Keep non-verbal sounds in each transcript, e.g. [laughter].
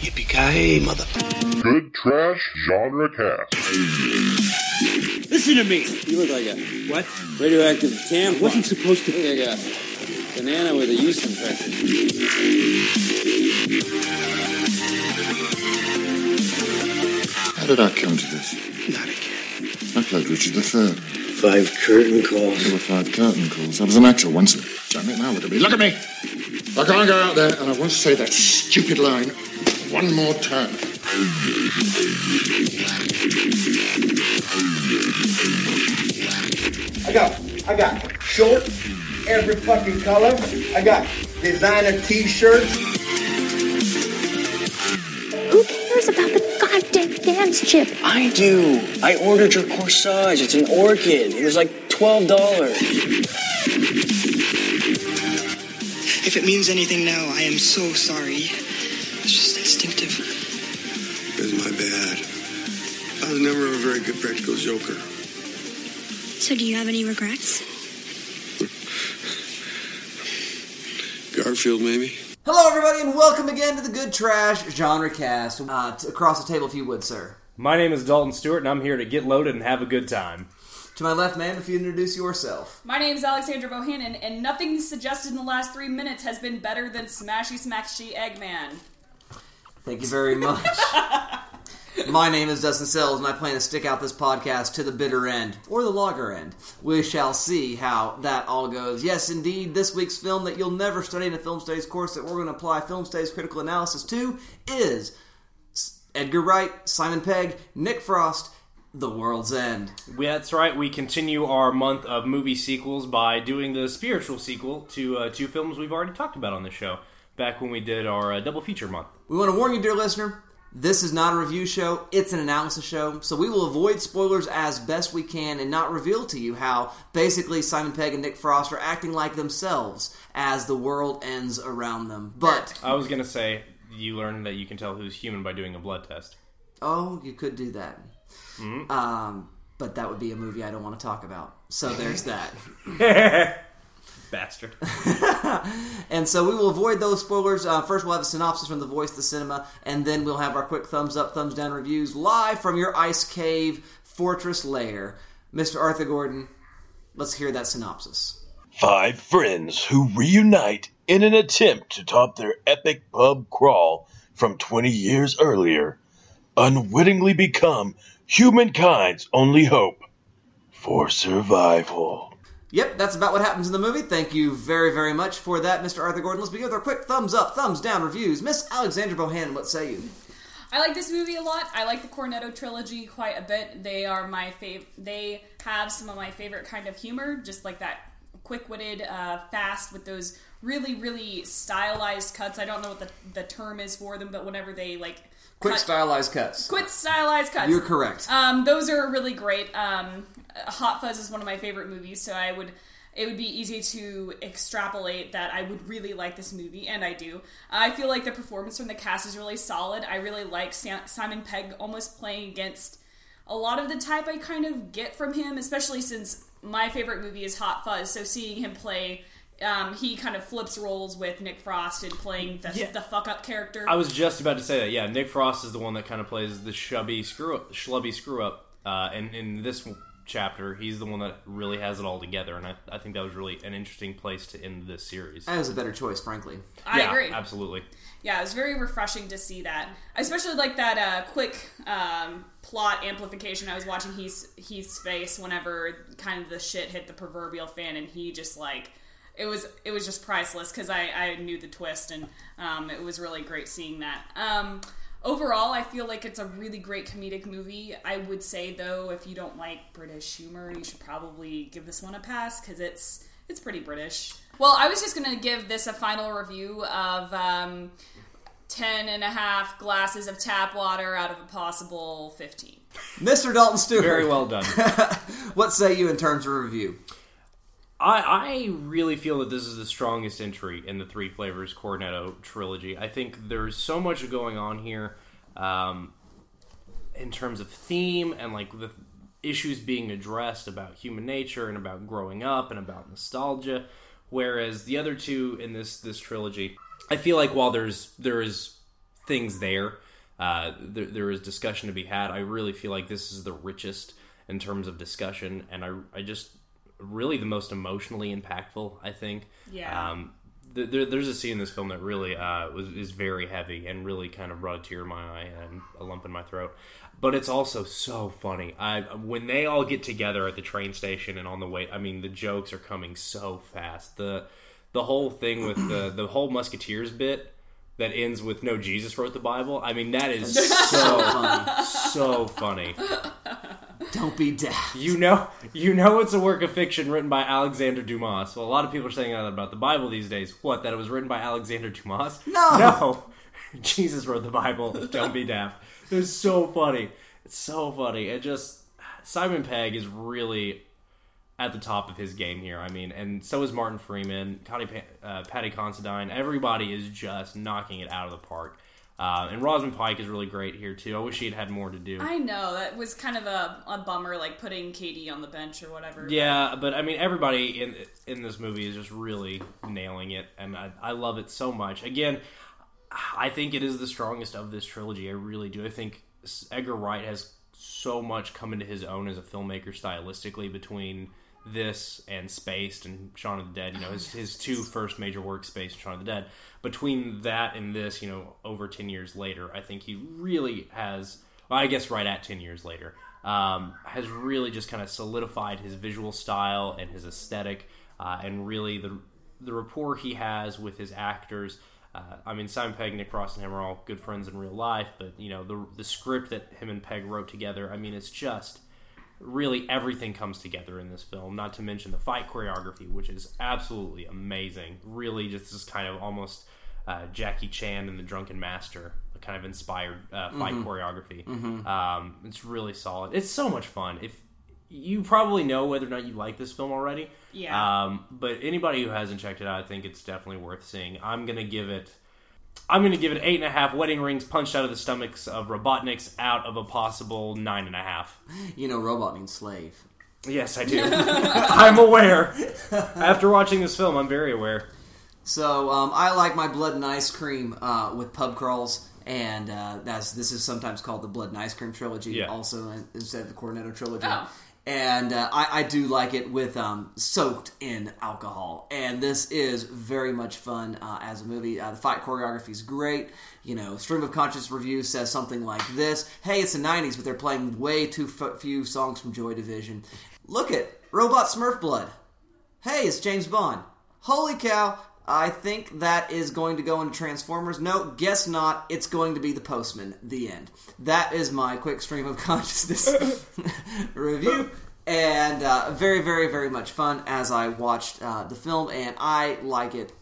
Yippee-ki-yay, mother. Good Trash Genre Cast. Listen to me. You look like a What? radioactive tampon. Wasn't supposed to. You look like a banana with a yeast infection. How did I come to this? Not again. I played Richard III. Five curtain calls. There were five curtain calls. I was an actor once. Damn it, now look at me. Look at me! I can't go out there and I won't say that stupid line one more time. I got, I got shorts, every fucking color. I got designer T-shirts. Who cares about the goddamn dance chip? I do. I ordered your corsage. It's an orchid. It was like twelve dollars. If it means anything now, I am so sorry. I was never a very good practical joker. So, do you have any regrets? Garfield, maybe? Hello, everybody, and welcome again to the Good Trash Genre Cast. Uh, t- across the table, if you would, sir. My name is Dalton Stewart, and I'm here to get loaded and have a good time. To my left, ma'am, if you introduce yourself. My name's Alexandra Bohannon, and nothing suggested in the last three minutes has been better than Smashy Smackshy Eggman. Thank you very much. [laughs] My name is Dustin Sells, and I plan to stick out this podcast to the bitter end, or the lager end. We shall see how that all goes. Yes, indeed, this week's film that you'll never study in a film studies course that we're going to apply film studies critical analysis to is Edgar Wright, Simon Pegg, Nick Frost, The World's End. That's right, we continue our month of movie sequels by doing the spiritual sequel to uh, two films we've already talked about on the show, back when we did our uh, double feature month. We want to warn you, dear listener, this is not a review show, it's an analysis show, so we will avoid spoilers as best we can and not reveal to you how basically Simon Pegg and Nick Frost are acting like themselves as the world ends around them. But, I was going to say, you learn that you can tell who's human by doing a blood test. oh, you could do that. Um, but that would be a movie I don't want to talk about. So there's that. [laughs] Bastard. [laughs] And so we will avoid those spoilers. Uh, first, we'll have a synopsis from the voice of the cinema, and then we'll have our quick thumbs up, thumbs down reviews live from your ice cave fortress lair. Mr. Arthur Gordon, let's hear that synopsis. Five friends who reunite in an attempt to top their epic pub crawl from 20 years earlier unwittingly become humankind's only hope for survival. Yep, that's about what happens in the movie. Thank you very, very much for that, Mr. Arthur Gordon. Let's begin with our quick thumbs up, thumbs down reviews. Miss Alexandra Bohannon, what say you? I like this movie a lot. I like the Cornetto trilogy quite a bit. They are my fav. They have some of my favorite kind of humor, just like that quick-witted, uh, fast with those really, really stylized cuts. I don't know what the, the term is for them, but whenever they like Quick cut- stylized cuts. quick stylized cuts. You're correct. Um, those are really great. Um, Hot Fuzz is one of my favorite movies, so I would. It would be easy to extrapolate that I would really like this movie, and I do. I feel like the performance from the cast is really solid. I really like Sam- Simon Pegg almost playing against a lot of the type I kind of get from him, especially since my favorite movie is Hot Fuzz. So seeing him play, um, he kind of flips roles with Nick Frost and playing the, Yeah. the fuck up character. I was just about to say that. Yeah, Nick Frost is the one that kind of plays the chubby screw up, schlubby screw up. Uh, and in this chapter, he's the one that really has it all together. And I, I think that was really an interesting place to end this series. That was a better choice, frankly. I yeah, agree. absolutely. yeah, it was very refreshing to see that. I especially like that uh, quick um, plot amplification. I was watching Heath's, Heath's face whenever kind of the shit hit the proverbial fan, and he just like it was it was just priceless because I, I knew the twist, and um, it was really great seeing that. Um, overall, I feel like it's a really great comedic movie. I would say though, if you don't like British humor, you should probably give this one a pass because it's it's pretty British. Well, I was just gonna give this a final review of. Um, 10 and a half glasses of tap water out of a possible 15. Mr. Dalton Stewart. Very well done. [laughs] what say you in terms of review? I, I really feel that this is the strongest entry in the Three Flavors Cornetto trilogy. I think there's so much going on here um, in terms of theme and like the issues being addressed about human nature and about growing up and about nostalgia. Whereas the other two in this this trilogy, I feel like while there's there is things there. Uh, there. There is discussion to be had. I really feel like this is the richest in terms of discussion, and I, I just really the most emotionally impactful. I think. Yeah. Um, th- there, there's a scene in this film that really uh, was is very heavy and really kind of brought a tear in my eye and a lump in my throat. But it's also so funny. I when they all get together at the train station and on the way. I mean, the jokes are coming so fast. The the whole thing with the the whole Musketeers bit that ends with "No, Jesus wrote the Bible." I mean, that is so funny, so funny. Don't be daft. You know, you know, it's a work of fiction written by Alexander Dumas. Well, a lot of people are saying that about the Bible these days. What? That it was written by Alexander Dumas? No. no. [laughs] Jesus wrote the Bible. Don't be daft. It's so funny. It's so funny. It just Simon Pegg is really at the top of his game here. I mean, and so is Martin Freeman, Connie, uh, Paddy Considine. Everybody is just knocking it out of the park. Uh, and Rosamund Pike is really great here too. I wish she had had more to do. I know that was kind of a, a bummer, like putting Katie on the bench or whatever. Yeah, but I mean, everybody in in this movie is just really nailing it, and I, I love it so much. Again, I think it is the strongest of this trilogy. I really do. I think Edgar Wright has so much come into his own as a filmmaker stylistically between this and Spaced and Shaun of the Dead. You know, his, his two first major works, Spaced and Shaun of the Dead. Between that and this, you know, over 10 years later, I think he really has, well, I guess right at 10 years later, um, has really just kind of solidified his visual style and his aesthetic uh, and really the, the rapport he has with his actors. Uh, I mean, Simon Pegg, Nick Frost, and him are all good friends in real life, but you know the the script that him and Pegg wrote together. I mean, it's just really everything comes together in this film. Not to mention the fight choreography, which is absolutely amazing. Really, just this kind of almost uh, Jackie Chan and the Drunken Master kind of inspired uh, fight Mhm. choreography. Mhm. Um, it's really solid. It's so much fun. If you probably know whether or not you like this film already, Yeah. Um, but anybody who hasn't checked it out, I think it's definitely worth seeing. I'm gonna give it. I'm going to give it eight and a half wedding rings punched out of the stomachs of Robotniks out of a possible nine and a half. You know, robot means slave. Yes, I do. [laughs] [laughs] I'm aware. After watching this film, I'm very aware. So um, I like my blood and ice cream uh, with pub crawls, and uh, that's this is sometimes called the blood and ice cream trilogy, Yeah. also instead of the Cornetto trilogy. Oh. And uh, I, I do like it with um, soaked in alcohol, and this is very much fun uh, as a movie. Uh, the fight choreography is great. You know, Stream of Conscious review says something like this: "Hey, it's the '90s, but they're playing way too f- few songs from Joy Division. Look at Robot Smurf Blood. Hey, it's James Bond. Holy cow! I think that is going to go into Transformers. No, guess not. It's going to be The Postman. The end. That is my quick stream of [laughs] consciousness [laughs] review. And uh, very, very, very much fun as I watched uh, the film, and I like it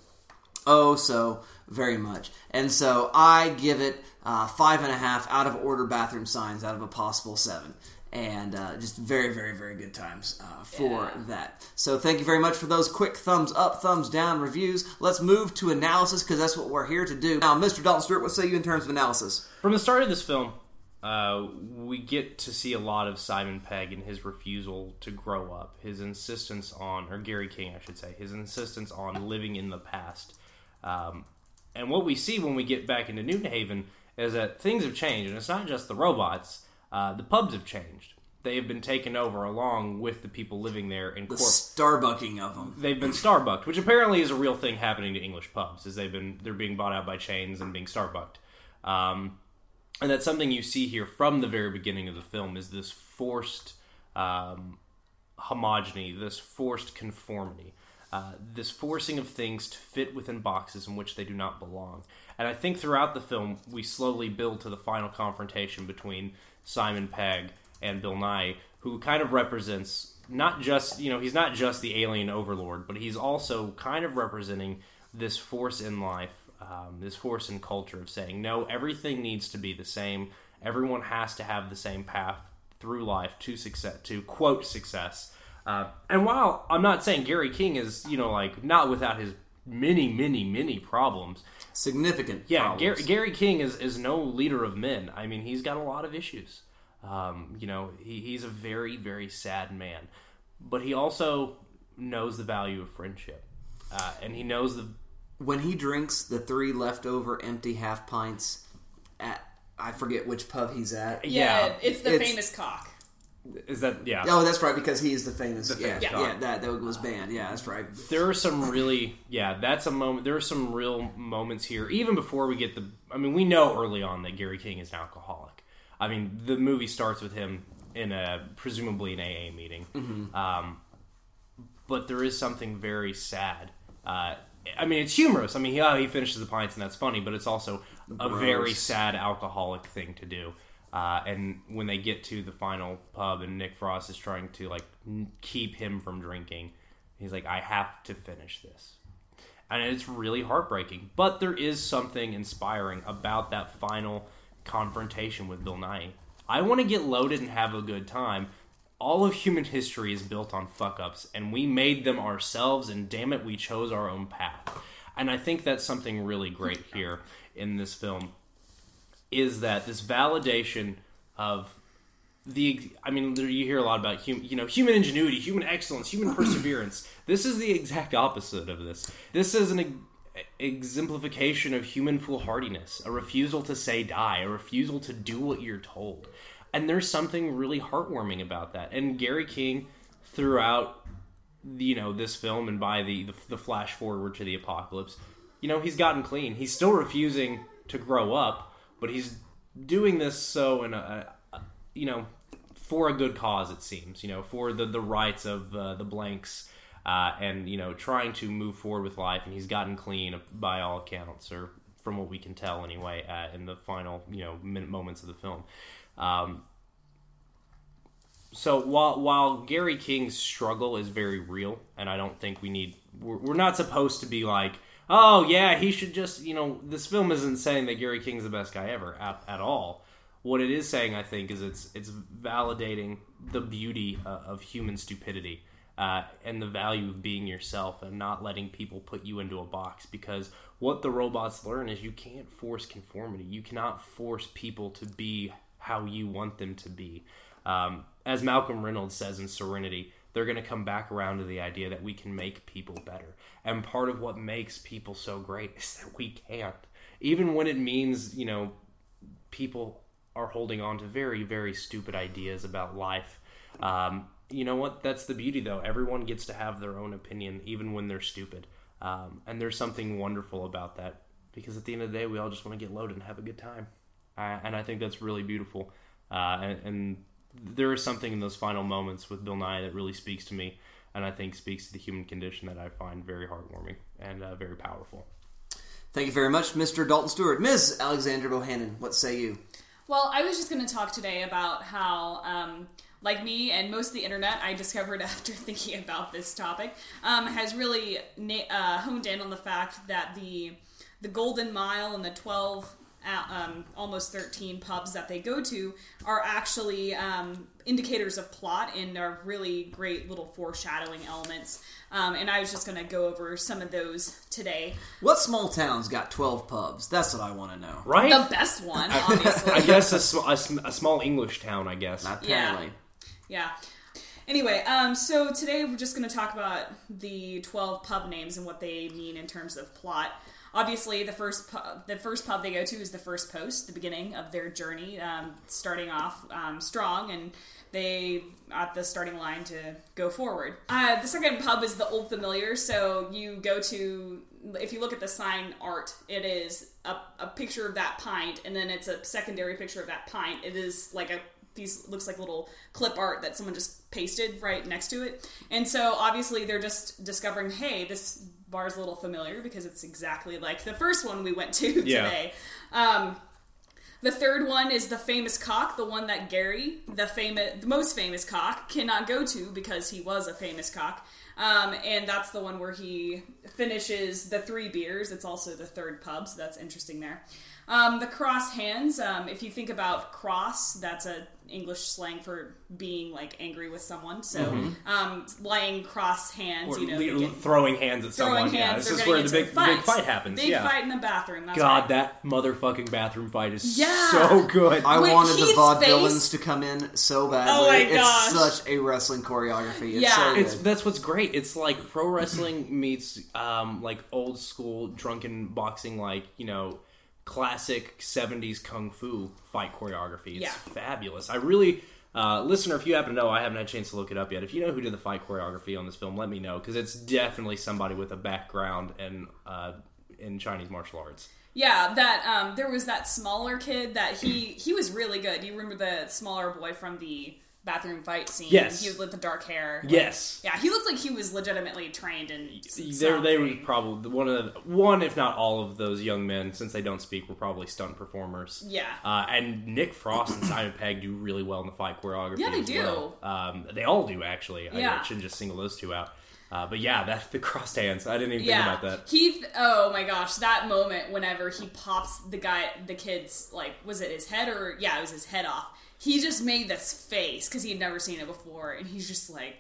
oh so very much. And so I give it uh, five and a half out of order bathroom signs out of a possible seven. And uh, just very, very, very good times uh, for that. So thank you very much for those quick thumbs up, thumbs down reviews. Let's move to analysis because that's what we're here to do. Now, Mr. Dalton Stewart, what say you in terms of analysis? From the start of this film, uh, we get to see a lot of Simon Pegg and his refusal to grow up, his insistence on, or Gary King, I should say, his insistence on living in the past. Um, and what we see when we get back into Newton Haven is that things have changed, and it's not just the robots. Uh, the pubs have changed. They have been taken over along with the people living there in The corp- starbucking of them. they've been starbucked, which apparently is a real thing happening to English pubs. Is they've been they're being bought out by chains and being starbucked, um, and that's something you see here from the very beginning of the film. Is this forced um, homogeny, this forced conformity, uh, this forcing of things to fit within boxes in which they do not belong. And I think throughout the film, we slowly build to the final confrontation between Simon Pegg and Bill Nighy, who kind of represents not just, you know, he's not just the alien overlord, but he's also kind of representing this force in life, um, this force in culture of saying, no, everything needs to be the same. Everyone has to have the same path through life to success, to quote success. Uh, and while I'm not saying Gary King is, you know, like not without his many, many, many problems, Significant. yeah. Gary, Gary King is, is no leader of men. I mean, he's got a lot of issues. Um, you know, he, he's a very, very sad man, but he also knows the value of friendship, uh, and he knows the when he drinks the three leftover empty half pints at I forget which pub he's at. Yeah, it's the famous cock. Is that yeah? Oh, that's right because he is the famous. The yeah, famous yeah, that that was banned. Yeah, that's right. there are some really yeah that's a moment there are some real moments here even before we get the i mean we know early on that gary king is an alcoholic i mean the movie starts with him in a presumably an aa meeting Mhm. um, but there is something very sad uh, i mean it's humorous i mean yeah he finishes the pints and that's funny but it's also a very sad alcoholic thing to do uh, and when they get to the final pub and Nick Frost is trying to like keep him from drinking, he's like, I have to finish this. And it's really heartbreaking. But there is something inspiring about that final confrontation with Bill Nighy. I want to get loaded and have a good time. All of human history is built on fuck ups, and we made them ourselves, and damn it, we chose our own path. And I think that's something really great here in this film is that this validation of the I mean you hear a lot about hum, you know human ingenuity, human excellence, human [clears throat] perseverance. This is the exact opposite of this. This is an ex- exemplification of human foolhardiness, a refusal to say die, a refusal to do what you're told. And there's something really heartwarming about that. And Gary King throughout you know this film and by the, the the flash forward to the apocalypse you know he's gotten clean he's still refusing to grow up but he's doing this so in a, a you know for a good cause it seems you know for the the rights of uh, the blanks uh, and you know trying to move forward with life and he's gotten clean by all accounts or from what we can tell anyway uh, in the final you know minute moments of the film. Um, so while while Gary King's struggle is very real, and I don't think we need we're, we're not supposed to be like, oh yeah, he should just you know this film isn't saying that Gary King's the best guy ever at, at all. What it is saying, I think, is it's it's validating the beauty uh, of human stupidity uh, and the value of being yourself and not letting people put you into a box. Because what the robots learn is you can't force conformity. You cannot force people to be how you want them to be. Um, as Malcolm Reynolds says in Serenity, they're going to come back around to the idea that we can make people better. And part of what makes people so great is that we can't. Even when it means, you know, people are holding on to very, very stupid ideas about life. Um, you know what? That's the beauty, though. Everyone gets to have their own opinion, even when they're stupid. Um, and there's something wonderful about that because at the end of the day, we all just want to get loaded and have a good time. Uh, and I think that's really beautiful. Uh, and, and there is something in those final moments with Bill Nighy that really speaks to me, and I think speaks to the human condition that I find very heartwarming and uh, very powerful. Thank you very much, Mr. Dalton Stewart. Ms. Alexandra Bohannon, what say you? Well, I was just going to talk today about how, um, like me and most of the internet, I discovered [laughs] after thinking about this topic, um, has really na- uh, honed in on the fact that the the Golden Mile and the 12 um, almost 13 pubs that they go to are actually um, indicators of plot and are really great little foreshadowing elements. Um, and I was just going to go over some of those today. What small town's got 12 pubs? That's what I want to know. Right? The best one, [laughs] obviously. I guess a, sm- a, sm- a small English town, I guess. Apparently. Yeah. Anyway, um, so today we're just going to talk about the 12 pub names and what they mean in terms of plot. Obviously, the first pub, the first pub they go to is the first post, the beginning of their journey, um, starting off um, strong, and they at the starting line to go forward. Uh, the second pub is the Old Familiar. So you go to, if you look at the sign art, it is a, a picture of that pint, and then it's a secondary picture of that pint. It is like a these looks like little clip art that someone just pasted right next to it. And so obviously they're just discovering, hey, this bar's a little familiar because it's exactly like the first one we went to [laughs] Yeah. today. Um, the third one is the famous cock, the one that Gary, the famous, the most famous cock, cannot go to because he was a famous cock. Um, and that's the one where he finishes the three beers. It's also the third pub, so that's interesting there. Um, the cross hands. Um, if you think about cross, that's a English slang for being like angry with someone. So Mhm. um, laying cross hands, Or you know, le- get- throwing hands at throwing someone. yeah, hands, this is where the big, the big fight happens. Big yeah. fight in the bathroom. That's God, right. that motherfucking bathroom fight is Yeah. so good. I When wanted the Heath's vaudevillains face- to come in so badly. Oh my it's gosh. such a wrestling choreography. It's Yeah. so good. It's that's what's great. It's like pro wrestling meets um, like old school drunken boxing, like you know, classic '70s kung fu fight choreography. It's Yeah. fabulous. I really. Uh, listener, if you happen to know, I haven't had a chance to look it up yet. If you know who did the fight choreography on this film, let me know because it's definitely somebody with a background in uh, in Chinese martial arts. Yeah, that um, there was that smaller kid that he he was really good. Do you remember the smaller boy from the bathroom fight scene? Yes. he was with the dark hair. Yes. yeah, he looked like he was legitimately trained in. They they were probably one of the, one, if not all of those young men, since they don't speak, were probably stunt performers. Yeah. Uh, and Nick Frost and Simon [clears throat] Pegg do really well in the fight choreography. Yeah, they do. well. Um, they all do actually. I Yeah. shouldn't just single those two out. Uh, but yeah, that the crossed hands. I didn't even yeah, think about that. Heath. Oh my gosh, that moment whenever he pops the guy, the kid's like, was it his head or yeah, it was his head off. He just made this face because he had never seen it before, and he's just like?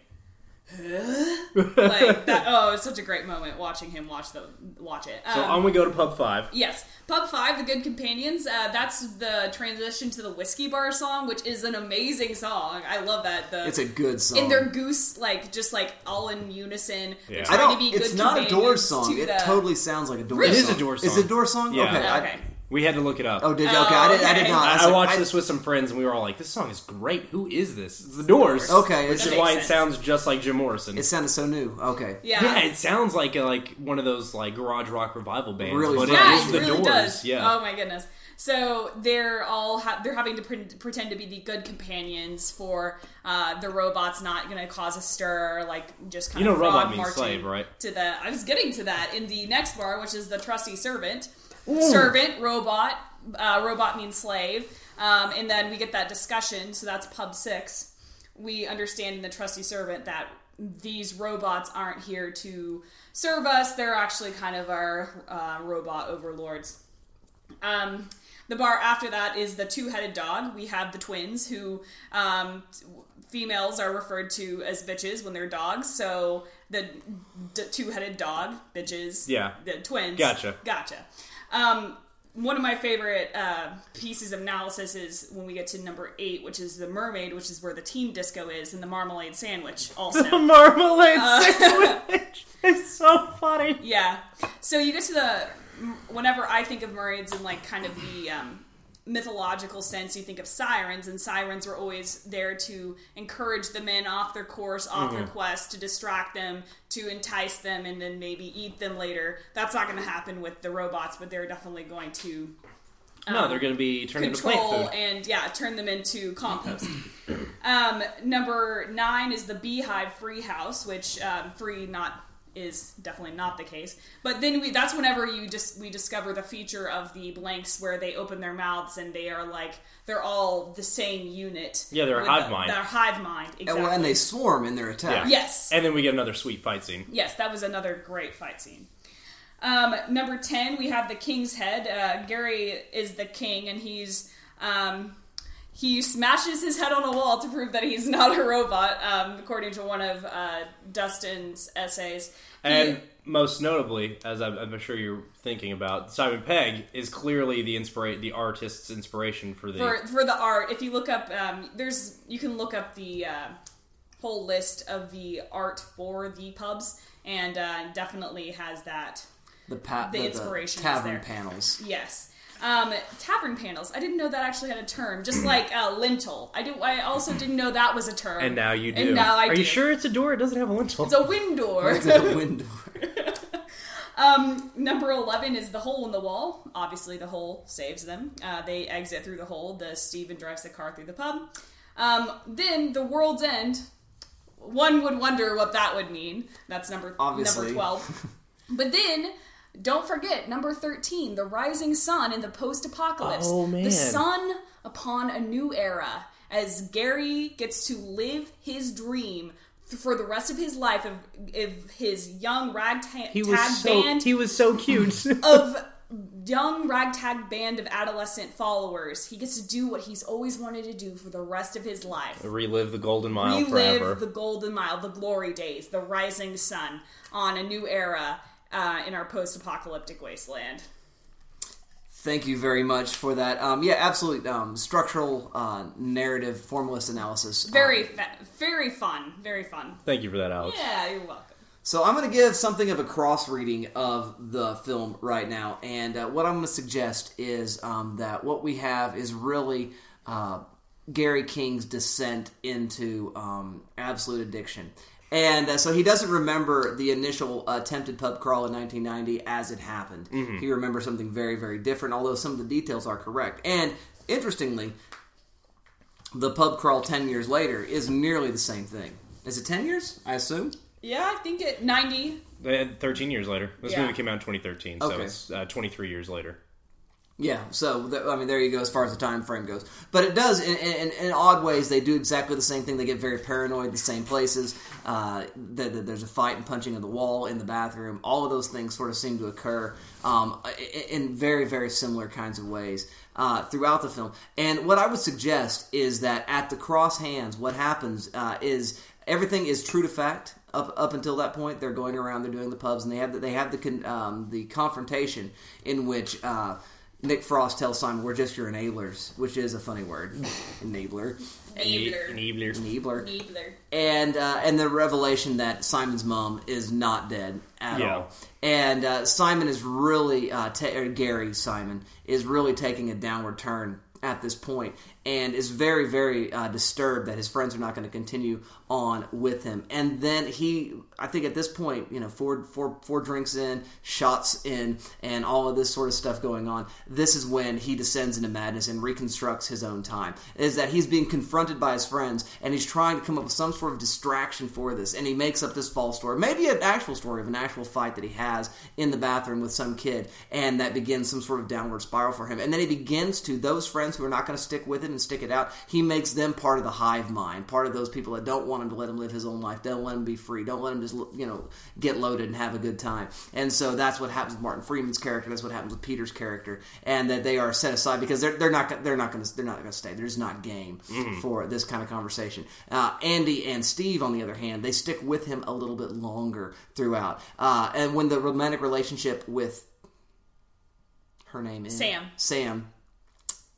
Like that. Oh, it's such a great moment watching him watch the watch it. So Um, on we go to Pub Five. Yes, Pub Five, The Good Companions. Uh, that's the transition to the Whiskey Bar song, which is an amazing song. I love that. The, It's a good song. And their goose, like just like all in unison. They're I don't. to be It's not a companions Doors song. It the- totally sounds like a Doors. Really? song. It is a Doors Is song. it a Doors song? Yeah. Okay. I- Okay. We had to look it up. Oh, did you? Okay, I did- I did not. I was I, like, watched I- this with some friends, and we were all like, "This song is great. Who is this? It's the Doors." Okay, which that is makes why sense. it sounds just like Jim Morrison. It sounded so new. Okay. Yeah. yeah, it sounds like a, like one of those like garage rock revival bands, Really but fun. Yeah, is it the really Doors. does. Yeah. Oh my goodness. So they're all ha- they're having to pre- pretend to be the good companions for uh, the robots not going to cause a stir, like just kind You know of robot frog means marching slave, right? To the I was getting to that in the next bar, which is the trusty servant. Ooh. Servant, robot, uh, robot means slave, um, and then we get that discussion. So that's pub six. We understand in the trusty servant that these robots aren't here to serve us; they're actually kind of our uh, robot overlords. Um, the bar after that is the two-headed dog. We have the twins, who um, females are referred to as bitches when they're dogs. So the d- two-headed dog, bitches. Yeah. The twins. Gotcha. Gotcha. Um, one of my favorite uh, pieces of analysis is when we get to number eight, which is the mermaid, which is where the team disco is, and the marmalade sandwich. Also, [laughs] The marmalade Uh, sandwich [laughs] is so funny. yeah. So you get to the whenever I think of mermaids and like kind of the um, mythological sense, you think of sirens, and sirens were always there to encourage the men off their course, off their Mhm. quest, to distract them, to entice them, and then maybe eat them later. That's not going to happen with the robots, but they're definitely going to. No, um, they're going to be turned into plant food. and yeah, turn them into compost. [clears throat] um, number nine is the Beehive Free House, which um, free not is definitely not the case. But then we that's whenever you just we discover the feature of the blanks where they open their mouths and they are like they're all the same unit. Yeah, they're a hive the- mind. They're a hive mind. And, Exactly. well, and they swarm in their attack. Yes. And then we get another sweet fight scene. Yes, that was another great fight scene. Um, number 10, we have the King's Head. Uh, Gary is the king, and he's. Um, he smashes his head on a wall to prove that he's not a robot, um, according to one of uh, Dustin's essays. He- And most notably, as I'm, I'm sure you're thinking about, Simon Pegg is clearly the inspira- the artist's inspiration for the. for for the art, if you look up, um, there's you can look up the uh, whole list of the art for the pubs, and uh, definitely has that The, pa- the the, inspiration the is tavern there. panels. Yes. Um, tavern panels. I didn't know that actually had a term. Just [clears throat] like uh, lintel. I do. I also didn't know that was a term. and now you do. And now I Are do. you sure it's a door? It doesn't have a lintel. It's a wind door. It's a [laughs] window. [laughs] um, number eleven is the hole in the wall. Obviously, the hole saves them. Uh, they exit through the hole. The Steven drives the car through the pub. Um, then the world's end. One would wonder what that would mean. That's number Obviously. number twelve. [laughs] But then, don't forget number 13, the rising sun in the post apocalypse. Oh, man. The sun upon a new era as Gary gets to live his dream for the rest of his life of, of his young ragtag he was so band he was so cute. [laughs] of young ragtag band of adolescent followers. He gets to do what he's always wanted to do for the rest of his life Relive the golden mile relive forever. the golden mile, the glory days, the rising sun on a new era uh, in our post-apocalyptic wasteland. Thank you very much for that. Um, yeah, absolute um, structural uh, narrative formalist analysis. Very, Um, fa- very fun, very fun. Thank you for that, Alex. Yeah, you're welcome. So I'm going to give something of a cross reading of the film right now, and uh, what I'm going to suggest is um, that what we have is really uh, Gary King's descent into um, absolute addiction. And uh, so he doesn't remember the initial attempted pub crawl in 1990 as it happened. Mhm. He remembers something very, very different, although some of the details are correct. And interestingly, the pub crawl 10 years later is nearly the same thing. Is it 10 years? I assume? Yeah, I think it 90. 13 years later. This Yeah. movie came out in 2013, so Okay. it's uh, 23 years later. Yeah, so I mean, there you go as far as the time frame goes. But it does, in, in, in odd ways, they do exactly the same thing. They get very paranoid, the same places. Uh, th- th- there's a fight and punching of the wall in the bathroom. All of those things sort of seem to occur um, in very, very similar kinds of ways uh, throughout the film. And what I would suggest is that at the cross hands, what happens uh, is everything is true to fact up up until that point. They're going around, they're doing the pubs, and they have the, they have the con, um, the confrontation in which. Nick Frost tells Simon, "We're just your enablers," which is a funny word, [laughs] enabler, Enabler. Enabler. enabler, Needler. and uh, and the revelation that Simon's mom is not dead at Yeah. all, and uh, Simon is really uh, ta- or Gary Simon is really taking a downward turn at this point, and is very very uh, disturbed that his friends are not going to continue on with him, and then he, I think at this point, you know, four four four drinks in, shots in, and all of this sort of stuff going on. This is when he descends into madness and reconstructs his own time. Is that he's being confronted by his friends, and he's trying to come up with some sort of distraction for this, and he makes up this false story, maybe an actual story of an actual fight that he has in the bathroom with some kid, and that begins some sort of downward spiral for him. And then he begins to those friends who are not going to stick with it and stick it out. He makes them part of the hive mind, part of those people that don't want him to let him live his own life, don't let him be free, don't let him just you know get loaded and have a good time. And so that's what happens with Martin Freeman's character. That's what happens with Peter's character, and that they are set aside because they're, they're not they're not going to they're not going to stay. They're not game Mhm. for this kind of conversation. Uh, Andy and Steve, on the other hand, they stick with him a little bit longer throughout. Uh, and when the romantic relationship with her name is Sam. Sam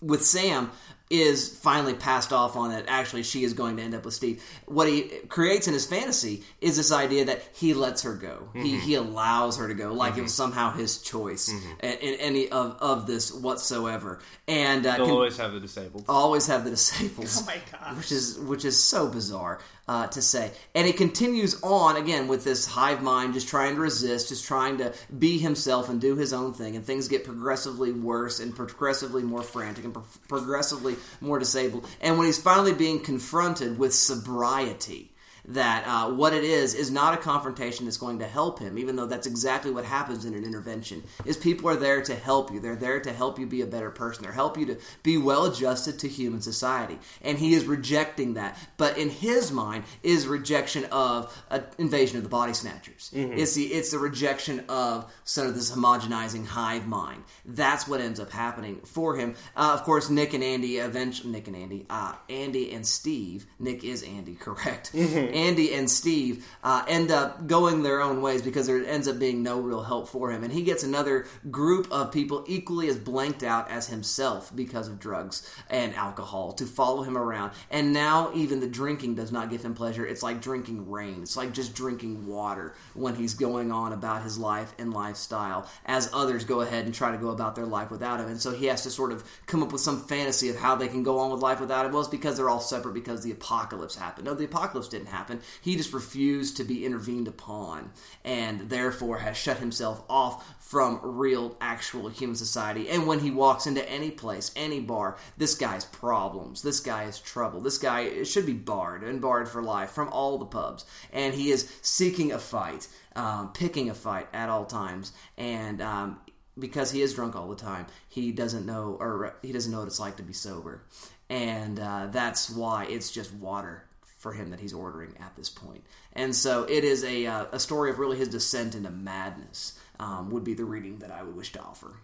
with Sam is finally passed off on that actually she is going to end up with Steve. What he creates in his fantasy is this idea that he lets her go. He Mhm. he allows her to go like it Mhm. was somehow his choice Mhm. in, in any of, of this whatsoever. And uh, They'll can- always have the disabled. always have the disabled. [laughs] Oh my gosh. Which is which is so bizarre uh, to say, and it continues on again with this hive mind, just trying to resist, just trying to be himself and do his own thing, and things get progressively worse and progressively more frantic and pro- progressively more disabled. And when he's finally being confronted with sobriety. That uh, what it is is not a confrontation that's going to help him, even though that's exactly what happens in an intervention. Is people are there to help you. They're there to help you be a better person. They're help you to be well adjusted to human society, and he is rejecting that. But in his mind, is rejection of an invasion of the body snatchers. Mhm. It's the it's the rejection of sort of this homogenizing hive mind. That's what ends up happening for him. Uh, of course, Nick and Andy eventually Nick and Andy, uh, Andy and Steve. Nick is Andy, [laughs] correct? Mhm. Andy and Steve uh, end up going their own ways because there ends up being no real help for him, and he gets another group of people equally as blanked out as himself because of drugs and alcohol to follow him around. And now even the drinking does not give him pleasure. It's like drinking rain. It's like just drinking water when he's going on about his life and lifestyle as others go ahead and try to go about their life without him. And so he has to sort of come up with some fantasy of how they can go on with life without him. Well, it's because they're all separate because the apocalypse happened. No, the apocalypse didn't happen. He just refused to be intervened upon and therefore has shut himself off from real, actual human society. And when he walks into any place, any bar, this guy's problems. This guy is trouble. This guy should be barred and barred for life from all the pubs. And he is seeking a fight, um, picking a fight at all times. And um, because he is drunk all the time, he doesn't know, or he doesn't know what it's like to be sober. And uh, that's why it's just water for him that he's ordering at this point. And so it is a, uh, a story of really his descent into madness, um, would be the reading that I would wish to offer.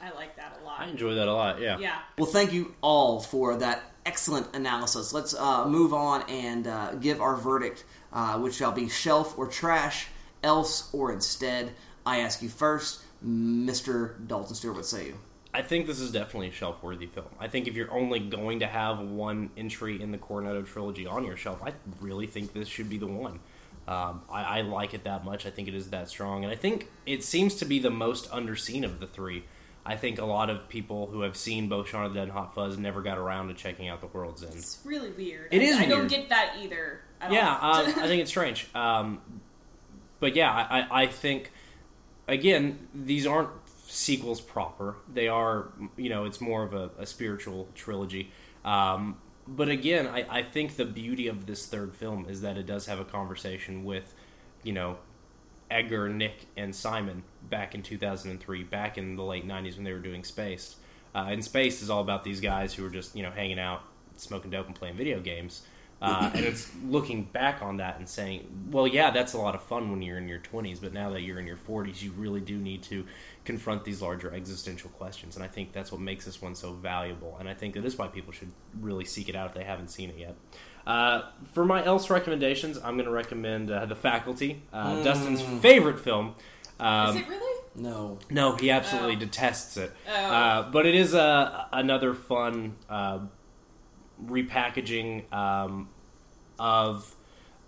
I like that a lot. I enjoy that a lot. Yeah. Yeah. Well, thank you all for that excellent analysis. Let's uh, move on and uh, give our verdict, uh, which shall be shelf or trash, else or instead. I ask you first, Mr. Dalton Stewart, what say you? I think this is definitely a shelf worthy film. I think if you're only going to have one entry in the Cornetto trilogy on your shelf, I really think this should be the one. Um, I, I like it that much. I think it is that strong, and I think it seems to be the most underseen of the three. I think a lot of people who have seen both Shaun of the Dead and Hot Fuzz never got around to checking out The World's End. It's really weird. It I, is I don't get that either. Yeah, um, I [laughs] think it's strange. Um, but yeah, I, I- I think again these aren't sequels proper. They are, you know, it's more of a, a spiritual trilogy. Um, but again, I, I think the beauty of this third film is that it does have a conversation with, you know, Edgar, Nick, and Simon back in 2003, back in the late 90s when they were doing Spaced. Uh, and Spaced is all about these guys who were just, you know, hanging out, smoking dope, and playing video games. Uh, and it's looking back on that and saying, well, yeah, that's a lot of fun when you're in your 20s, but now that you're in your 40s, you really do need to confront these larger existential questions. And I think that's what makes this one so valuable. And I think that is why people should really seek it out if they haven't seen it yet. Uh, for my else recommendations, I'm going to recommend uh, The Faculty, uh, Mm. Dustin's favorite film. Um, Is it really? No. no, he absolutely Oh. detests it. Oh. Uh, but it is uh, another fun uh, repackaging um, of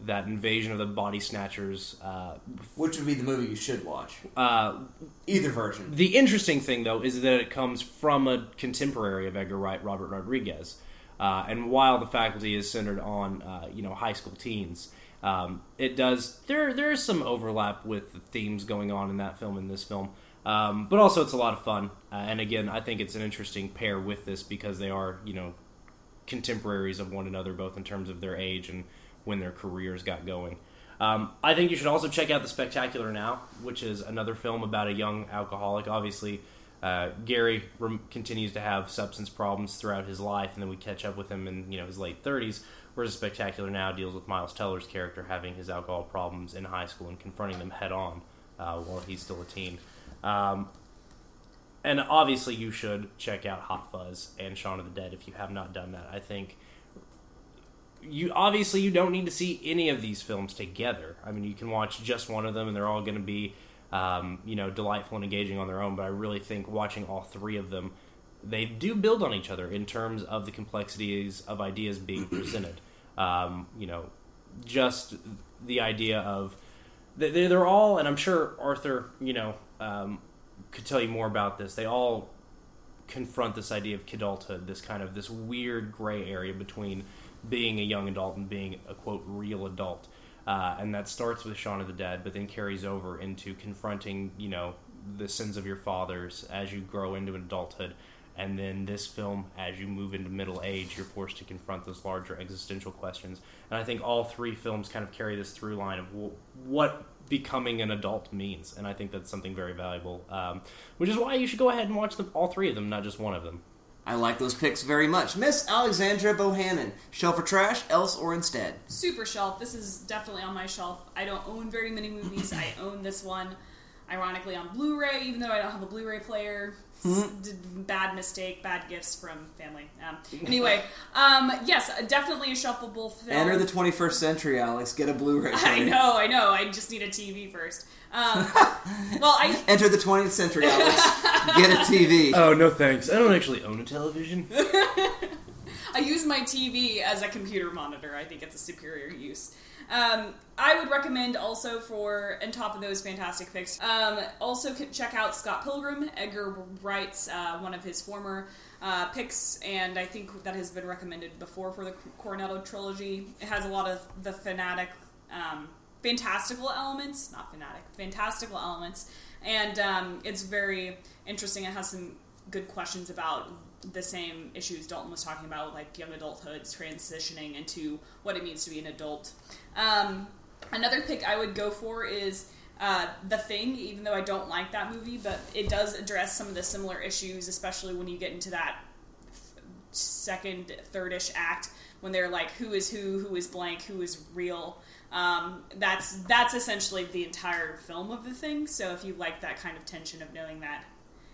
that invasion of the body snatchers. Uh, Which would be the movie you should watch. uh, Either version. the interesting thing, though, is that it comes from a contemporary of Edgar Wright, Robert Rodriguez. Uh, and while the faculty is centered on, uh, you know, high school teens, um, it does there there is some overlap with the themes going on in that film and this film. Um, but also, it's a lot of fun. Uh, and again, I think it's an interesting pair with this because they are, you know, contemporaries of one another, both in terms of their age and when their careers got going. Um, I think you should also check out The Spectacular Now, which is another film about a young alcoholic. Obviously, uh, Gary rem- continues to have substance problems throughout his life, and then we catch up with him in you know his late 30s. Whereas The Spectacular Now deals with Miles Teller's character having his alcohol problems in high school and confronting them head on uh, while he's still a teen. Um, and obviously, you should check out Hot Fuzz and Shaun of the Dead if you have not done that. I think you obviously you don't need to see any of these films together. I mean, you can watch just one of them, and they're all going to be, um, you know, delightful and engaging on their own. But I really think watching all three of them, they do build on each other in terms of the complexities of ideas being [clears throat] presented. Um, you know, just the idea of they- they- they're all, and I'm sure Arthur, you know, um, could tell you more about this. They all confront this idea of kidulthood, this kind of this weird gray area between being a young adult and being a quote real adult. Uh, and that starts with Shaun of the Dead, but then carries over into confronting, you know, the sins of your fathers as you grow into adulthood. And then this film, as you move into middle age, you're forced to confront those larger existential questions. And I think all three films kind of carry this through line of wh- what becoming an adult means. And I think that's something very valuable, um, which is why you should go ahead and watch them, all three of them, not just one of them. I like those picks very much. Miss Alexandra Bohannon. Shelf or trash, else or instead? Super shelf. This is definitely on my shelf. I don't own very many movies. I [laughs] own this one, ironically, on Blu ray, even though I don't have a Blu ray player. S- d- bad mistake, bad gifts from family. Um, anyway, [laughs] um, yes, definitely a shuffleable film. Enter the 21st century, Alex. Get a Blu-ray. [laughs] I know, I know. I just need a TV first. Um, [laughs] well, I Enter the 20th century, Alex. Get a TV. Oh, no thanks. I don't actually own a television. [laughs] I use my TV as a computer monitor. I think it's a superior use. Um, I would recommend also for, on top of those fantastic picks, um, also check out Scott Pilgrim. Edgar Wright's uh, one of his former uh, picks, and I think that has been recommended before for the Cornetto trilogy. It has a lot of the fanatic, um, fantastical elements, not fanatic, fantastical elements, and um, it's very interesting. It has some good questions about the same issues Dalton was talking about, like young adulthood transitioning into what it means to be an adult. Um, another pick I would go for is uh, The Thing, even though I don't like that movie, but it does address some of the similar issues, especially when you get into that f- second, third-ish act when they're like, who is who, who is blank, who is real. Um, that's that's essentially the entire film of the thing. So if you like that kind of tension of knowing that,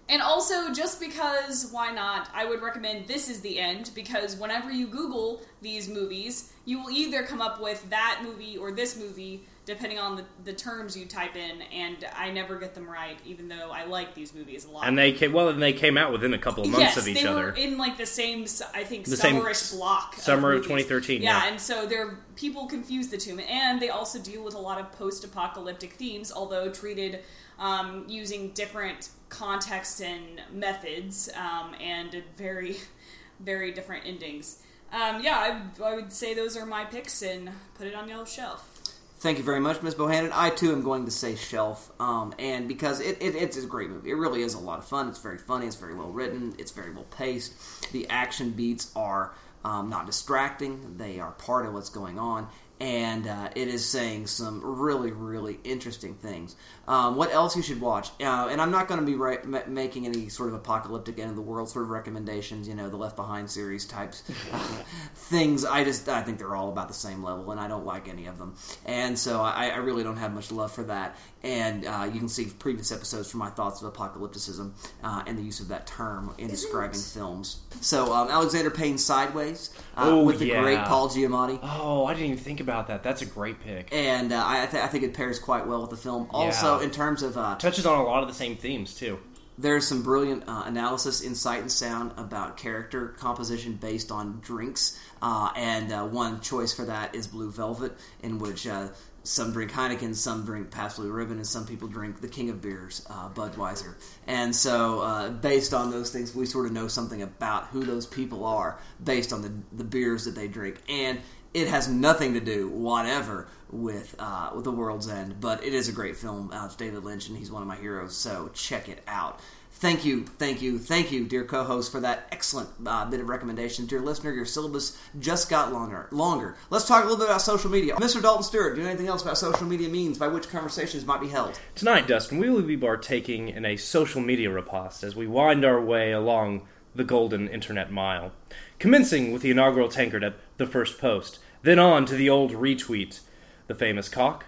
and also, just because, why not? I would recommend This Is the End because whenever you Google these movies, you will either come up with that movie or this movie depending on the, the terms you type in, and I never get them right, even though I like these movies a lot. And they came well, and they came out within a couple of months yes, of each they other. were in like the same, I think, The summerish s- block. summer of movies. 2013, Yeah, yeah. and so they're people confuse the two, and they also deal with a lot of post-apocalyptic themes, although treated um, using different contexts and methods, um, and very, [laughs] very different endings. Um, yeah, I, I would say those are my picks, and put it on your shelf. Thank you very much, Miss Bohannon. I too am going to say Shelf, um, and because it, it, it's a great movie. It really is a lot of fun. It's very funny. It's very well written. It's very well paced. The action beats are um, not distracting. They are part of what's going on, and uh, it is saying some really, really interesting things. Um, what else you should watch? Uh, and I'm not going to be right, ma- making any sort of apocalyptic end of the world sort of recommendations. You know, the Left Behind series types uh, [laughs] things. I just I think they're all about the same level, and I don't like any of them. And so I, I really don't have much love for that. And uh, you can see previous episodes for my thoughts of apocalypticism uh, and the use of that term in describing films. So um, Alexander Payne Sideways uh, Oh, with the yeah. great Paul Giamatti. Oh, I didn't even think about that. That's a great pick. And uh, I, th- I think it pairs quite well with the film. Also, Yeah. in terms of uh, Touches on a lot of the same themes too. there's some brilliant uh, analysis in Sight and Sound about character composition based on drinks, uh, and uh, one choice for that is Blue Velvet, in which uh, some drink Heineken, some drink Pabst Blue Ribbon, and some people drink the king of beers, uh, Budweiser. And so, uh, based on those things, we sort of know something about who those people are based on the the beers that they drink, and it has nothing to do whatever with uh, with the world's end but it is a great film uh, it's david lynch and he's one of my heroes so check it out. Thank you thank you thank you dear co-host for that excellent uh, bit of recommendations dear listener your syllabus just got longer longer. Let's talk a little bit about social media. Mr dalton stewart do you know anything else about social media means by which conversations might be held? Tonight, Dustin, we will be partaking in a social media riposte as we wind our way along the golden internet mile. Commencing with the inaugural tankard at the first post, then on to the old retweet, the famous cock,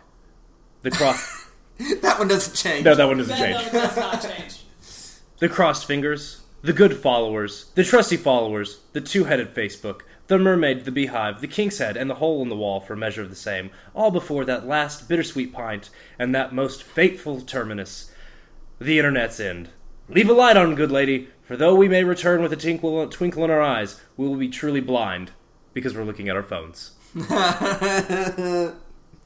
the cross. [laughs] that one doesn't change no, that one doesn't That change. does not change. [laughs] The crossed fingers, the good followers, the trusty followers, the two headed Facebook, the mermaid, the beehive, the king's head, and the hole in the wall for a measure of the same, all before that last bittersweet pint and that most fateful terminus, the internet's end. Leave a light on, good lady, for though we may return with a twinkle, twinkle in our eyes, we will be truly blind because we're looking at our phones. [laughs]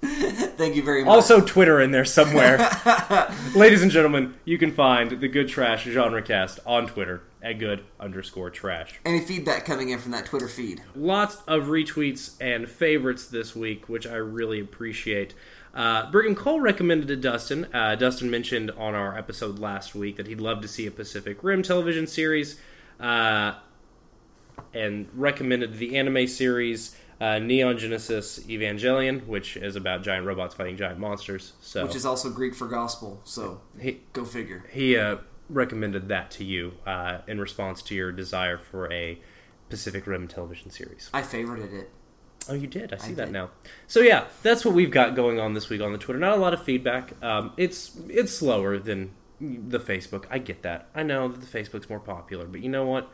thank you very much Also, Twitter in there somewhere. [laughs] Ladies and gentlemen, you can find the Good Trash Genre Cast on Twitter at good underscore trash. any feedback coming in from that twitter feed Lots of retweets and favorites this week, which I really appreciate. Uh, Brigham Cole recommended to Dustin. Uh, Dustin mentioned on our episode last week that he'd love to see a Pacific Rim television series, uh, and recommended the anime series uh, Neon Genesis Evangelion, which is about giant robots fighting giant monsters. So which is also greek for gospel so he go figure he uh, recommended that to you uh, in response to your desire for a Pacific Rim television series. i favorited it Oh, you did. I see I that did. now. So yeah, that's what we've got going on this week on the Twitter. Not a lot of feedback. Um, it's it's slower than the Facebook. I get that. I know that the Facebook's more popular, but you know what?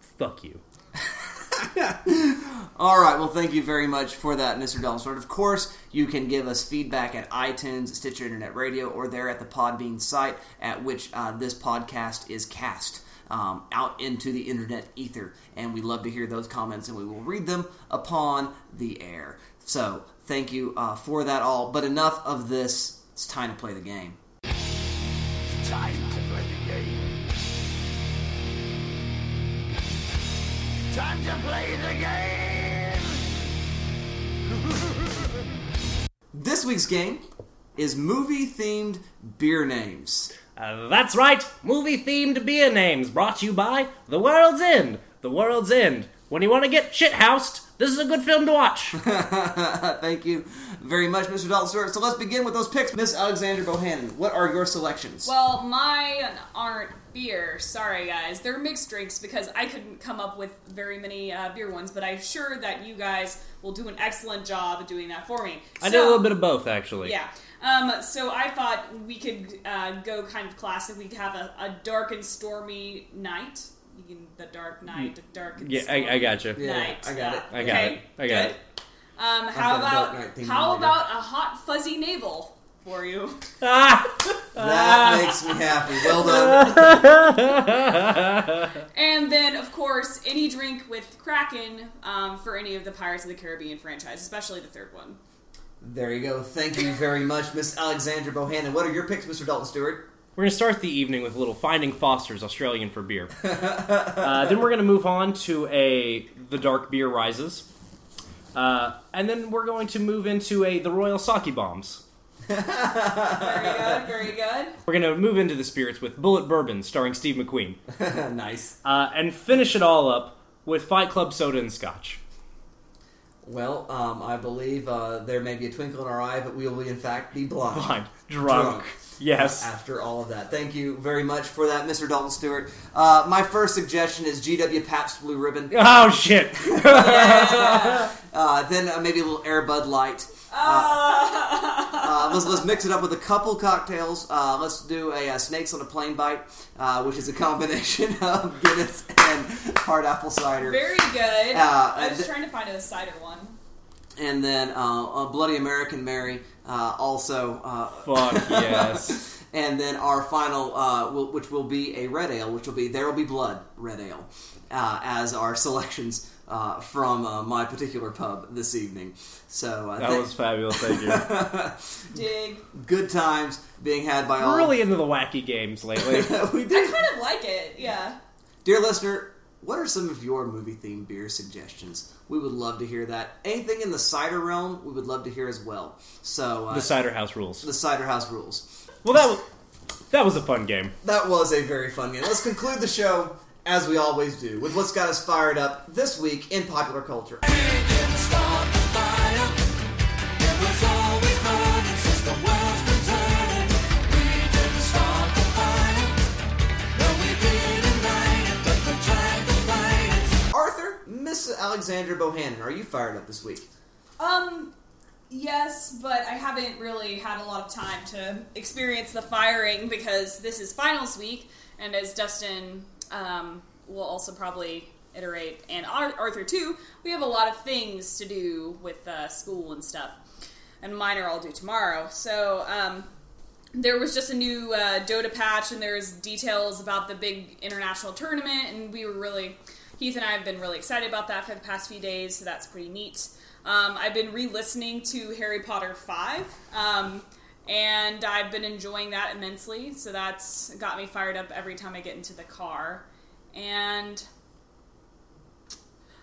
Fuck you. [laughs] All right. Well, thank you very much for that, Mr. Delsford. Of course, you can give us feedback at iTunes, Stitcher Internet Radio, or there at the Podbean site at which uh, this podcast is cast um, out into the internet ether. And we love to hear those comments, and we will read them upon the air. So, thank you uh, for that all. But enough of this. It's time to play the game. Time to play the game. Time to play the game. [laughs] This week's game is movie themed beer names. Uh, that's right. Movie themed beer names brought to you by The World's End. The World's End. When you want to get shithoused, this is a good film to watch. [laughs] Thank you very much, Mr. Dalton Stewart. So let's begin with those picks. Miss Alexandra Bohannon, what are your selections? Well, mine aren't beer. Sorry, guys. They're mixed drinks because I couldn't come up with very many uh, beer ones, but I'm sure that you guys will do an excellent job of doing that for me. I So- did a little bit of both, actually. Yeah. Um, so I thought we could uh, go kind of classic. We could have a, a dark and stormy night. You can, the dark night, the dark and Yeah, I- I stormy gotcha. Yeah. I got it. I got okay, it. I got good. Um, how got a Dark about how later. about a hot fuzzy navel for you? That makes me happy. Well done. [laughs] And then, of course, any drink with Kraken um, for any of the Pirates of the Caribbean franchise, especially the third one. there you go. Thank you very much, Miss Alexandra Bohannon. What are your picks, Mr. Dalton Stewart? We're going to start the evening with a little Finding Foster's Australian for beer. uh, then we're going to move on to a The Dark Beer Rises. Uh, and then we're going to move into a The Royal Sake Bombs. Very good, very good. We're going to move into the spirits with Bullet Bourbon starring Steve McQueen. [laughs] nice. Uh, and finish it all up with Fight Club Soda and Scotch. Well, um, I believe uh, there may be a twinkle in our eye, but we will, in fact, be blind. Blind. [laughs] Drunk. Yes. After all of that. Thank you very much for that, Mr. Dalton Stewart. Uh, my first suggestion is GW Pabst Blue Ribbon. Oh, shit. [laughs] uh, then uh, maybe a little Air Bud Light. Uh, let's, let's mix it up with a couple cocktails. Uh, let's do a, uh Snakes on a Plane Bite, uh, which is a combination [laughs] of Guinness and hard apple cider. Very good. Uh, I was th- trying to find a cider one. and then uh, a Bloody American Mary, uh, also. Uh, Fuck yes. [laughs] and then our final, uh, will, which will be a red ale, which will be There Will Be Blood Red Ale, uh, as our selections uh, from uh, my particular pub this evening. So uh, That thank- was fabulous, thank you. [laughs] Dig. good times being had by all. We're really into the wacky games lately. [laughs] we I kind of like it, yeah. Dear listener, what are some of your movie themed beer suggestions? We would love to hear that. Anything in the cider realm, we would love to hear as well. So uh, the Cider House rules. the cider house rules. Well, that was that was a fun game. That was a very fun game. Let's conclude the show as we always do with what's got us fired up this week in popular culture. Arthur, Miss Alexandra Bohannon, are you fired up this week? Um, yes, but I haven't really had a lot of time to experience the firing because this is finals week, and as Dustin um, will also probably iterate, and Arthur too, we have a lot of things to do with uh, school and stuff, and mine are all due tomorrow. So, um, there was just a new uh, Dota patch, and there's details about the big international tournament, and we were really, Heath and I have been really excited about that for the past few days, so that's pretty neat. Um, I've been re-listening to Harry Potter five, um, and I've been enjoying that immensely. So that's got me fired up every time I get into the car, and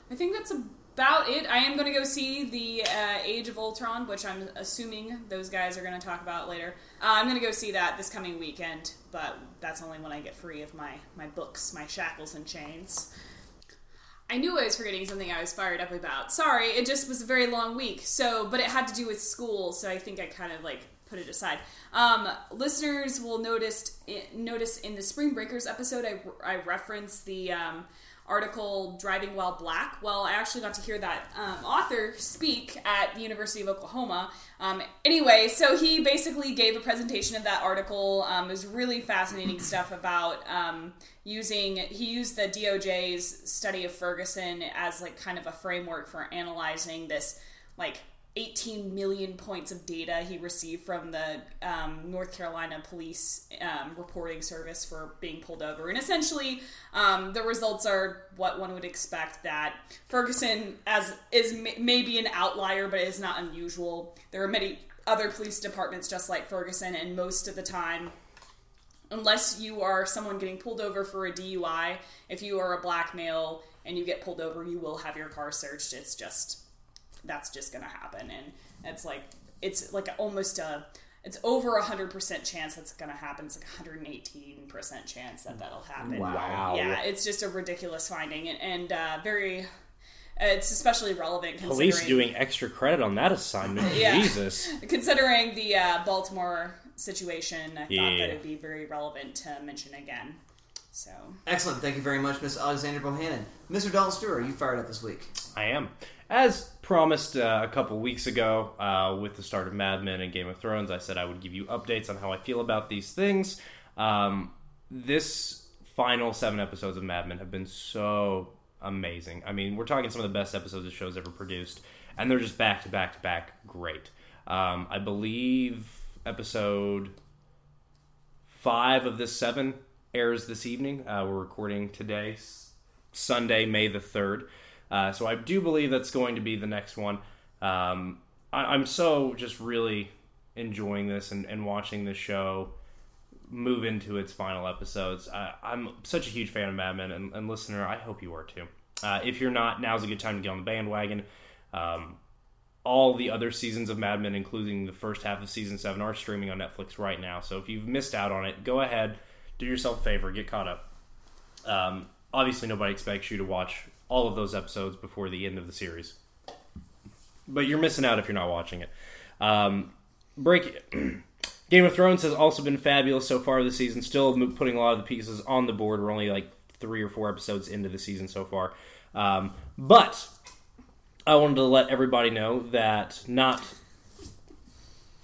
I think that's about it. I am going to go see the uh, Age of Ultron, which I'm assuming those guys are going to talk about later. Uh, I'm going to go see that this coming weekend, but that's only when I get free of my my books, my shackles and chains. I knew I was forgetting something I was fired up about. Sorry, it just was a very long week. So, but it had to do with school, so I think I kind of like put it aside. Um, listeners will notice notice in the Spring Breakers episode, I, I referenced the um, article "Driving While Black." Well, I actually got to hear that um, author speak at the University of Oklahoma. Um, anyway, so he basically gave a presentation of that article. Um, it was really fascinating [clears throat] stuff about um, using. He used the DOJ's study of Ferguson as like kind of a framework for analyzing this like 18 million points of data he received from the um, North Carolina Police um, Reporting Service for being pulled over. And essentially, um, the results are what one would expect that Ferguson as is maybe an outlier, but it is not unusual. There are many other police departments just like Ferguson, and most of the time, unless you are someone getting pulled over for a DUI, if you are a black male and you get pulled over, you will have your car searched. It's just that's just gonna happen, and it's like it's like almost a it's over a hundred percent chance that's gonna happen. It's like 118 percent chance that that'll happen. Wow. Yeah, it's just a ridiculous finding, and, and uh, very. It's especially relevant considering Police doing extra credit on that assignment. [laughs] Yeah. Jesus. considering the uh, Baltimore situation. I thought that it'd be very relevant to mention again. So Excellent. Thank you very much, Miss Alexandra Bohannon. Mr. Dalton Stewart, are you fired up this week? I am. As promised uh, a couple weeks ago, uh, with the start of Mad Men and Game of Thrones, I said I would give you updates on how I feel about these things. Um, this final seven episodes of Mad Men have been so amazing. I mean, we're talking some of the best episodes the show's ever produced, and they're just back to back to back great. Um, I believe episode five of this seven airs this evening. Uh, we're recording today, Sunday, May the 3rd. Uh, so I do believe that's going to be the next one. Um, I, I'm so just really enjoying this and, and watching this show move into its final episodes. I, I'm such a huge fan of Mad Men, and, and listener, I hope you are too. Uh, if you're not, now's a good time to get on the bandwagon. Um, all the other seasons of Mad Men, including the first half of season seven, are streaming on Netflix right now. So if you've missed out on it, go ahead, do yourself a favor, get caught up. Um, obviously, nobody expects you to watch all of those episodes before the end of the series, but you're missing out if you're not watching it. Um, break. [clears throat] Game of Thrones has also been fabulous so far this season. Still putting a lot of the pieces on the board. We're only like three or four episodes into the season so far, um, but I wanted to let everybody know that not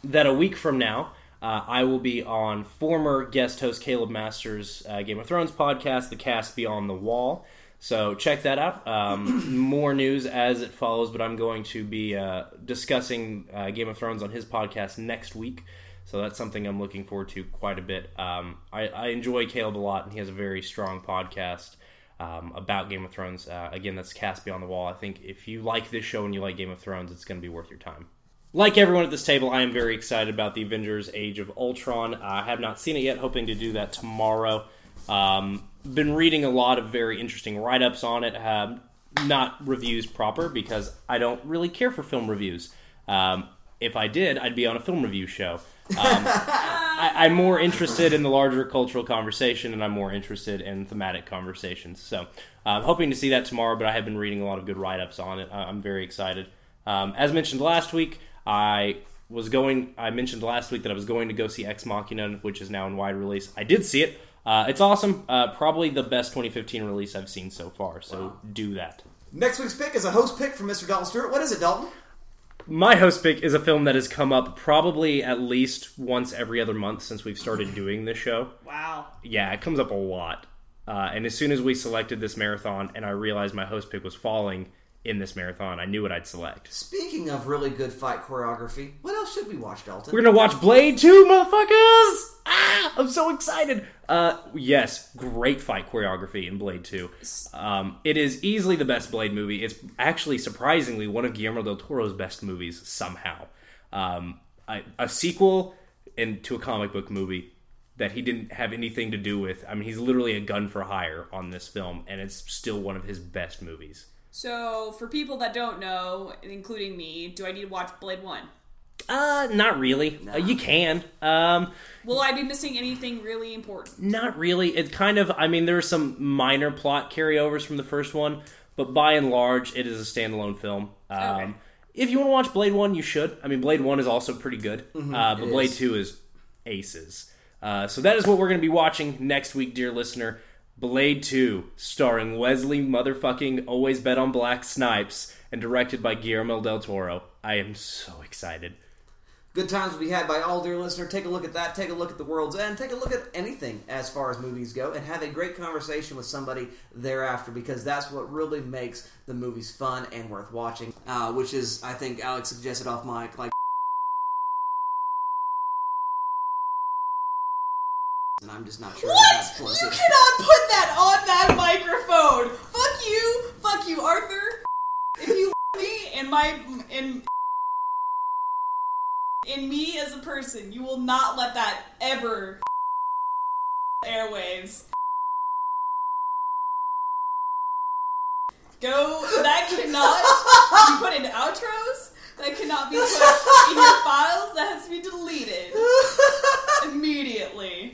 that a week from now, uh, I will be on former guest host Caleb Masters' uh, Game of Thrones podcast, The Cast Beyond the Wall. So check that out. Um, [clears throat] more news as it follows, but I'm going to be uh, discussing uh, Game of Thrones on his podcast next week. So that's something I'm looking forward to quite a bit. Um, I, I enjoy Caleb a lot, and he has a very strong podcast um, about Game of Thrones. Uh, again, that's Cast Beyond the Wall. I think if you like this show and you like Game of Thrones, it's going to be worth your time. Like everyone at this table, I am very excited about the Avengers Age of Ultron. I have not seen it yet, hoping to do that tomorrow. Um, been reading a lot of very interesting write ups on it. Um, not reviews proper because I don't really care for film reviews. Um, if I did, I'd be on a film review show. Um, [laughs] I, I'm more interested in the larger cultural conversation, and I'm more interested in thematic conversations. So, uh, I'm hoping to see that tomorrow. But I have been reading a lot of good write ups on it. I'm very excited. Um, as mentioned last week, I was going. I mentioned last week that I was going to go see Ex Machina, which is now in wide release. I did see it. Uh, it's awesome. Uh, probably the best 2015 release I've seen so far. So do that. Next week's pick is a host pick from Mr. Dalton Stewart. What is it, Dalton? My host pick is a film that has come up probably at least once every other month since we've started doing this show. Wow. Yeah, it comes up a lot. Uh, and as soon as we selected this marathon and I realized my host pick was falling in this marathon, I knew what I'd select. Speaking of really good fight choreography, what else should we watch, Dalton? We're gonna watch Blade 2, motherfuckers! Ah, I'm so excited! Uh, yes, great fight choreography in Blade 2. Um, it is easily the best Blade movie. It's actually surprisingly one of Guillermo del Toro's best movies somehow. Um, a sequel in, to a comic book movie that he didn't have anything to do with. I mean, he's literally a gun for hire on this film, and it's still one of his best movies. So, for people that don't know, including me, do I need to watch Blade 1? Uh, not really. Uh, you can. Um, Will I be missing anything really important? Not really. It kind of. I mean, there are some minor plot carryovers from the first one, but by and large, it is a standalone film. Um, Okay. If you want to watch Blade One, you should. I mean, Blade One is also pretty good, Mhm, uh, but Blade is. Two is aces. Uh, so that is what we're going to be watching next week, dear listener. Blade Two, starring Wesley motherfucking Always Bet on Black Snipes, and directed by Guillermo del Toro. I am so excited. Good times will be had by all, dear listener. Take a look at that. Take a look at the world's end. Take a look at anything as far as movies go, and have a great conversation with somebody thereafter because that's what really makes the movies fun and worth watching. Uh, which is, I think, Alex suggested off mic, like. And I'm just not sure What? You cannot put that on that microphone. Fuck you. Fuck you, Arthur. If you [laughs] me and my in in me as a person, you will not let that ever [laughs] airwaves. Go. That cannot be put into outros. That cannot be put in your files. That has to be deleted [laughs] immediately.